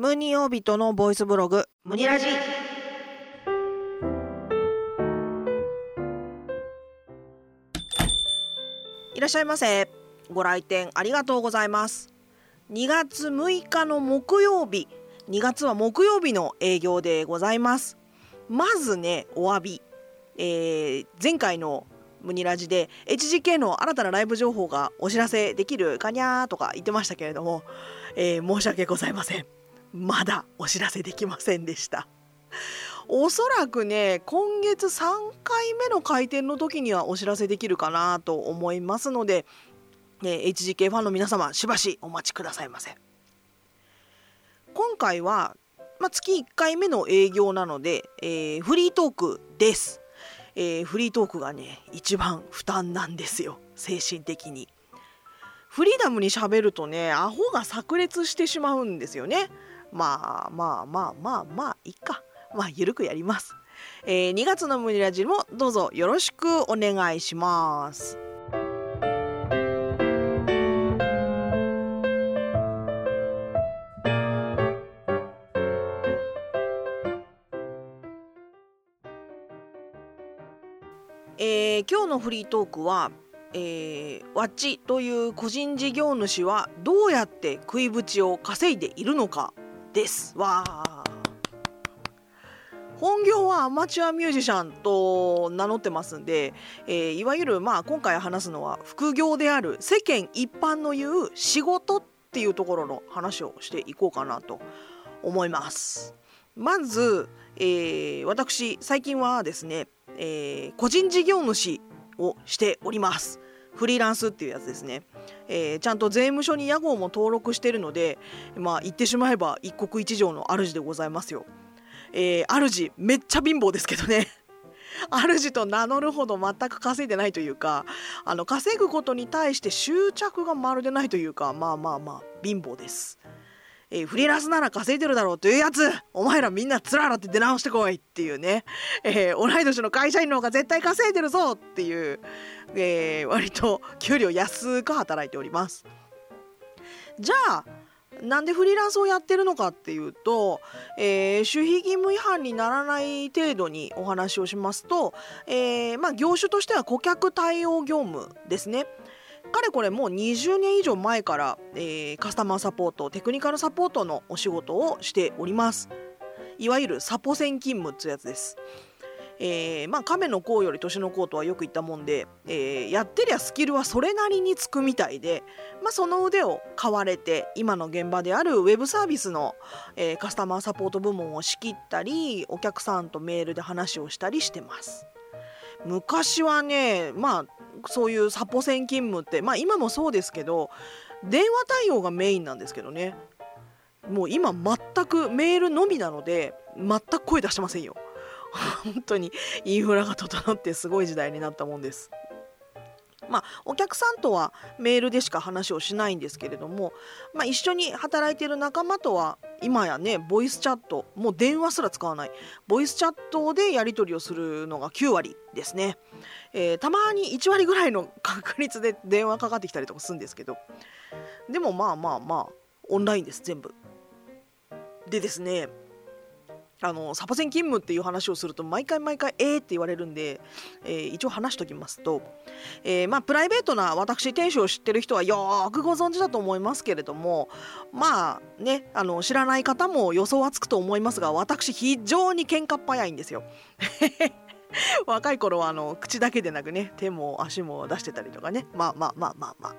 ムニオビトのボイスブログ、ムニラジ。いらっしゃいませ。ご来店ありがとうございます。2月6日の木曜日、2月は木曜日の営業でございます。まずね、お詫び。えー、前回のムニラジで HGK の新たなライブ情報がお知らせできるかにゃーとか言ってましたけれども、えー、申し訳ございません。まだお知らせできませんでした。おそらくね、今月3回目の開店の時にはお知らせできるかなと思いますので、ね、HGK ファンの皆様、しばしお待ちくださいませ。今回は、まあ、月1回目の営業なので、えー、フリートークです。えー、フリートークがね、一番負担なんですよ。精神的に。フリーダムに喋るとね、アホが炸裂してしまうんですよね。まあまあまあまあまあ、いっか。まあ、ゆるくやります。えー、2月のムニラジもどうぞよろしくお願いします。えー、今日のフリートークは、えー、ワッチという個人事業主はどうやって食いぶちを稼いでいるのかですわ本業はアマチュアミュージシャンと名乗ってますんで、えー、いわゆるまあ今回話すのは副業である世間一般の言う仕事っていうところの話をしていこうかなと思います。まず、えー、私最近はですね、えー、個人事業主をしております。フリーランスっていうやつですね、えー、ちゃんと税務署に屋号も登録してるのでまあ言ってしまえば一国一城の主でございますよ、えー、主めっちゃ貧乏ですけどね。主と名乗るほど全く稼いでないというかあの稼ぐことに対して執着がまるでないというかまあまあまあ貧乏です。えー、フリーランスなら稼いでるだろうというやつ。お前らみんなつららって出直してこいっていうね、えー、同い年の会社員の方が絶対稼いでるぞっていう、えー、割と給料安く働いております。じゃあなんでフリーランスをやってるのかっていうと、えー、守秘義務違反にならない程度にお話をしますと、えー、まあ、業種としては顧客対応業務ですね。かれこれもう20年以上前から、えー、カスタマーサポートテクニカルサポートのお仕事をしております。いわゆるサポセン勤務ってやつです。えー、まあ亀の甲より年の甲とはよく言ったもんで、えー、やってりゃスキルはそれなりにつくみたいで、まあ、その腕を買われて今の現場であるウェブサービスの、えー、カスタマーサポート部門を仕切ったりお客さんとメールで話をしたりしてます。昔はねまあそういうサポセン勤務ってまあ今もそうですけど電話対応がメインなんですけどね。もう今全くメールのみなので全く声出してませんよ。本当にインフラが整ってすごい時代になったもんです。まあ、お客さんとはメールでしか話をしないんですけれども、まあ、一緒に働いている仲間とは今やねボイスチャットもう電話すら使わない。ボイスチャットでやり取りをするのが9割ですね、えー、たまに1割ぐらいの確率で電話かかってきたりとかするんですけど。でもまあまあまあオンラインです全部。でですねあのサポセン勤務っていう話をすると毎回毎回えーって言われるんで、えー、一応話しておきますと、えー、まあプライベートな私店主を知ってる人はよくご存知だと思いますけれどもまあねあの知らない方も予想はつくと思いますが私非常に喧嘩っ早いんですよ。若い頃はあの口だけでなくね手も足も出してたりとかね。まあまあまあまあま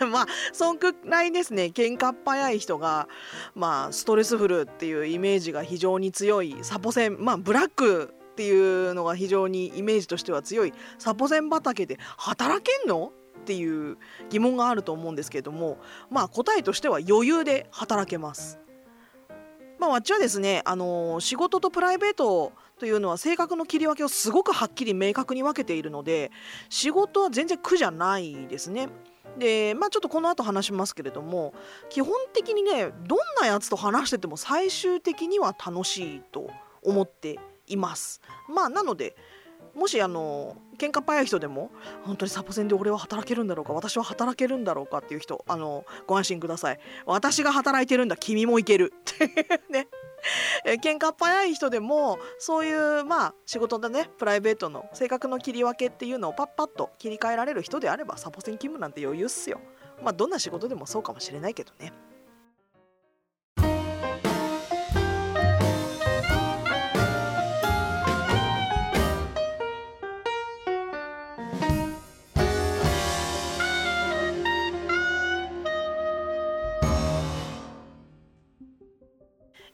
あ。まあそんくらいですね喧嘩っ早い人がまあストレスフルっていうイメージが非常に強いサポセン。まあブラックっていうのが非常にイメージとしては強い。サポセン畑で働けんの？っていう疑問があると思うんですけれども。まあ答えとしては余裕で働けます。まあ、わっちはですね、あの、仕事とプライベートというのは性格の切り分けをすごくはっきり明確に分けているので仕事は全然苦じゃないですね。でまあちょっとこの後話しますけれども基本的にねどんなやつと話してても最終的には楽しいと思っています。まあなのでもしあの喧嘩早い人でも本当にサポセンで俺は働けるんだろうか私は働けるんだろうかっていう人あのご安心ください私が働いてるんだ君もいけるってね え喧嘩っ早い人でもそういうまあ仕事だねプライベートの性格の切り分けっていうのをパッパッと切り替えられる人であればサポセン勤務なんて余裕っすよ。まあどんな仕事でもそうかもしれないけどね。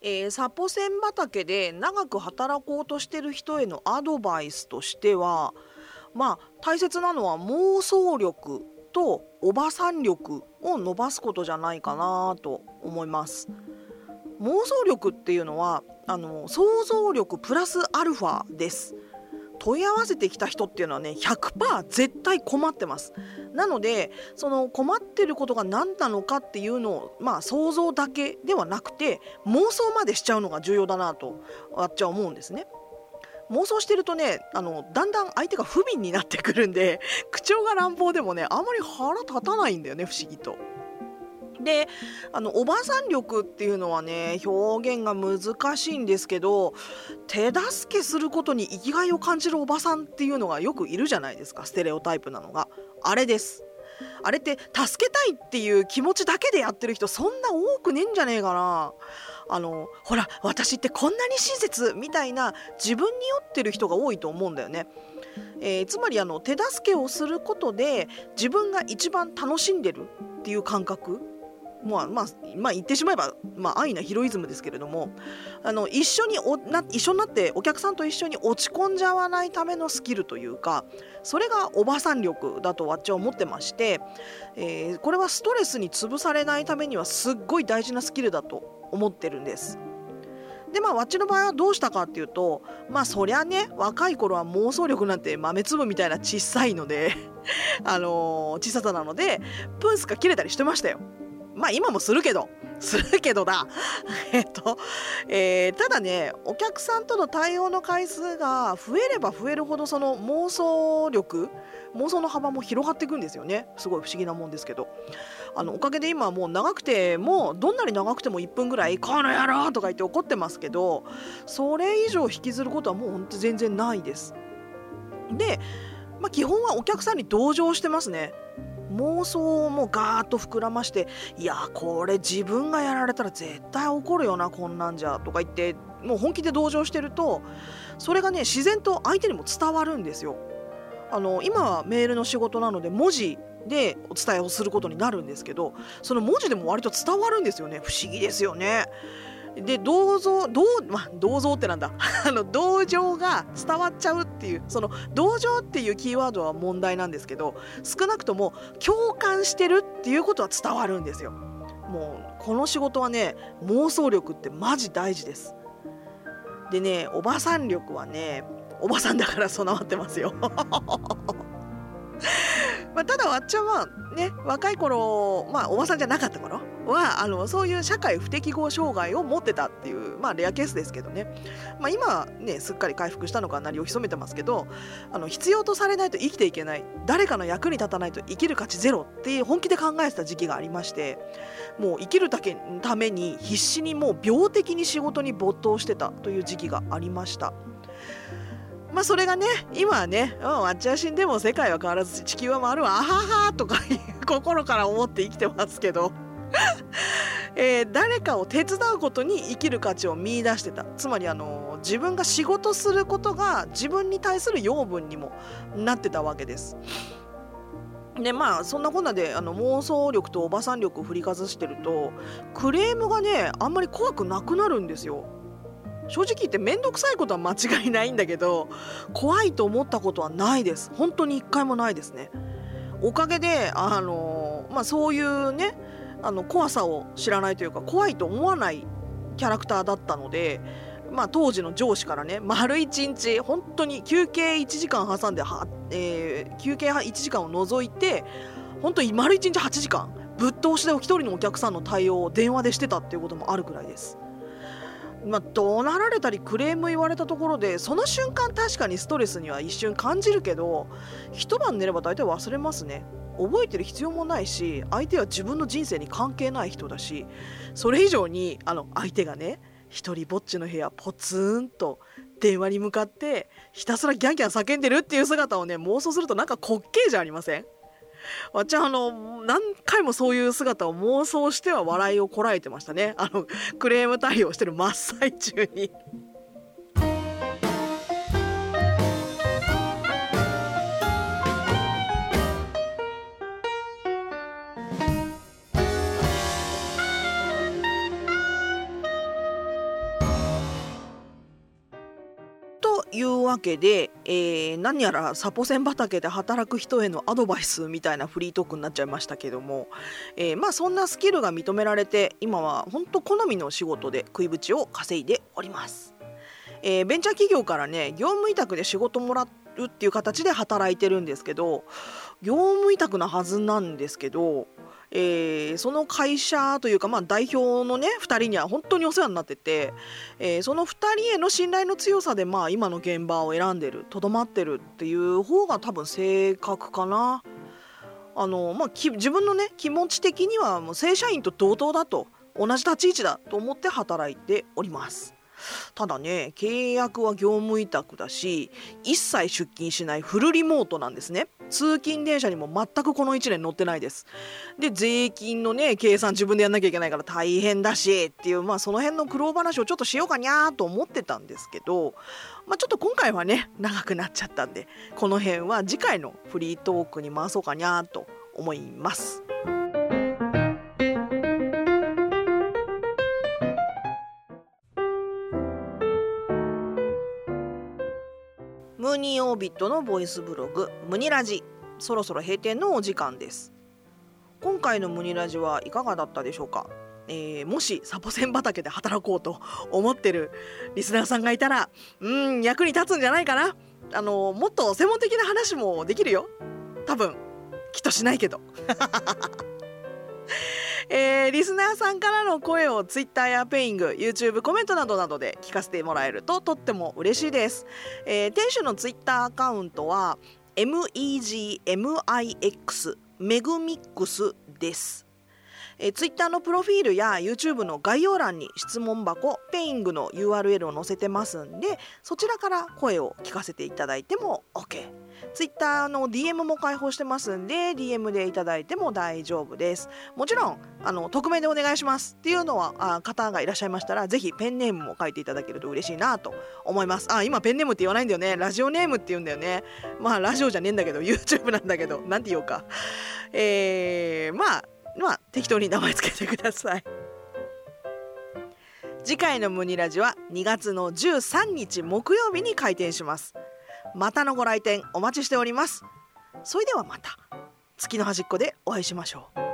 えー、サポセン畑で長く働こうとしてる人へのアドバイスとしてはまあ大切なのは妄想力とおばさん力を伸ばすことじゃないかなと思います。妄想力っていうのはあの想像力プラスアルファです。問い合わせてきた人っていうのはね100%絶対困ってますなのでその困ってることが何なのかっていうのをまあ想像だけではなくて妄想までしちゃうのが重要だなとあっちは思うんですね妄想してるとねあのだんだん相手が不憫になってくるんで口調が乱暴でもねあんまり腹立たないんだよね不思議と。であのおばさん力っていうのはね表現が難しいんですけど手助けすることに生きがいを感じるおばさんっていうのがよくいるじゃないですかステレオタイプなのが。あれです。あれって助けたいっていう気持ちだけでやってる人そんな多くねえんじゃねえかな。あのほら私ってこんなに親切みたいな自分に酔ってる人が多いと思うんだよね。えー、つまりあの手助けをすることで自分が一番楽しんでるっていう感覚まあまあ、まあ、言ってしまえば、まあ、安易なヒロイズムですけれどもあの一緒におな一緒になってお客さんと一緒に落ち込んじゃわないためのスキルというかそれがおばさん力だとわっちは思ってまして、えー、これはストレスに潰されないためにはすっごい大事なスキルだと思ってるんです。でまあわっちの場合はどうしたかっていうとまあそりゃね若い頃は妄想力なんて豆粒みたいな小さいので あのー、小ささなのでプンスが切れたりしてましたよ。まあ今もするけど、するけどだ。えっと、えー、ただね、お客さんとの対応の回数が増えれば増えるほどその妄想力、妄想の幅も広がっていくんですよね。すごい不思議なもんですけど。あのおかげで今はもう長くてもうどんなに長くても1分ぐらい「この野郎!」とか言って怒ってますけどそれ以上引きずることはもうほんと全然ないです。で、まあ、基本はお客さんに同情してますね。妄想もガーッと膨らましていやこれ自分がやられたら絶対怒るよなこんなんじゃとか言ってもう本気で同情してるとそれがね自然と相手にも伝わるんですよ。あの今はメールの仕事なので文字でお伝えをすることになるんですけどその文字でも割と伝わるんですよね不思議ですよね。で銅像銅,、ま、銅像ってなんだ あの同情が伝わっちゃうっていうその同情っていうキーワードは問題なんですけど少なくとも共感してるっていうことは伝わるんですよ。もうこの仕事はね妄想力ってマジ大事です。でねおばさん力はねおばさんだから備わってますよ。まあ、ただわっちゃんはね若い頃まあおばさんじゃなかった頃はあのそういう社会不適合障害を持ってたっていうまあレアケースですけどね、まあ、今ねすっかり回復したのかなりを潜めてますけどあの必要とされないと生きていけない誰かの役に立たないと生きる価値ゼロって本気で考えてた時期がありましてもう生きるだけために必死にもう病的に仕事に没頭してたという時期がありました。まあそれがね今はね、うん、わっちは死んでも世界は変わらず地球は回るわあははとか心から思って生きてますけど えー、誰かを手伝うことに生きる価値を見いだしてたつまりあの自分が仕事することが自分に対する養分にもなってたわけです。でまあそんなこんなであの妄想力とおばさん力を振りかざしてるとクレームがねあんまり怖くなくなるんですよ。正直言って面倒くさいことは間違いないんだけど怖いと思ったことはないです本当に一回もないですねおかげであのまあそういうねあの怖さを知らないというか怖いと思わないキャラクターだったのでまあ、当時の上司からね丸1日本当に休憩1時間挟んでは、えー、休憩1時間を除いて本当に丸1日8時間ぶっ通しで1人のお客さんの対応を電話でしてたっていうこともあるくらいです。まあ、怒鳴られたりクレーム言われたところでその瞬間確かにストレスには一瞬感じるけど一晩寝れば大体忘れますね。覚えてる必要もないし相手は自分の人生に関係ない人だしそれ以上にあの相手がね一人ぼっちの部屋ポツンと電話に向かってひたすらギャンギャン叫んでるっていう姿をね妄想するとなんか滑稽じゃありません？わちゃんあの何回もそういう姿を妄想しては笑いをこらえてましたねあのクレーム対応してる真っ最中に。いうわけで、えー、何やらサポセン畑で働く人へのアドバイスみたいなフリートークになっちゃいましたけども、えー、まあそんなスキルが認められて今は本当好みの仕事で食いぶちを稼いでおります。えー、ベンチャー企業からね業務委託で仕事もらうっていう形で働いてるんですけど業務委託なはずなんですけどえー、その会社というか、まあ、代表のね2人には本当にお世話になってて、えー、その2人への信頼の強さで、まあ、今の現場を選んでるとどまってるっていう方が多分正確かな。あのまあ、自分のね気持ち的にはもう正社員と同等だと同じ立ち位置だと思って働いております。ただね契約は業務委託だし一切出勤しないフルリモートなんですね通勤電車にも全くこの1年乗ってないですで税金のね計算自分でやんなきゃいけないから大変だしっていうまあその辺の苦労話をちょっとしようかにゃーと思ってたんですけどまあちょっと今回はね長くなっちゃったんでこの辺は次回のフリートークに回そうかにゃーと思います。ムーニーオービットのボイスブログムニラジ。そろそろ閉店のお時間です。今回のムニラジはいかがだったでしょうか？えー、もしサポセン畑で働こうと思ってるリスナーさんがいたらうん役に立つんじゃないかな？あのもっと専門的な話もできるよ。多分きっとしないけど。えー、リスナーさんからの声を Twitter やペイング YouTube コメントなどなどで聞かせてもらえるととっても嬉しいです、えー、店主の Twitter アカウントは MEGMIX メグミックスですえー、Twitter のプロフィールや YouTube の概要欄に質問箱ペイングの URL を載せてますんでそちらから声を聞かせていただいても OK。Twitter の DM も開放してますんで DM でいただいても大丈夫です。もちろんあの匿名でお願いしますっていうのはあ方がいらっしゃいましたらぜひペンネームも書いていただけると嬉しいなと思います。あ今ペンネームって言わないんだよね。ラジオネームって言うんだよね。まあラジオじゃねえんだけど YouTube なんだけどなんて言おうか。えー、まあまあ適当に名前つけてください次回のムニラジは2月の13日木曜日に開店しますまたのご来店お待ちしております。それではまた。月の端っこでお会いしましょう。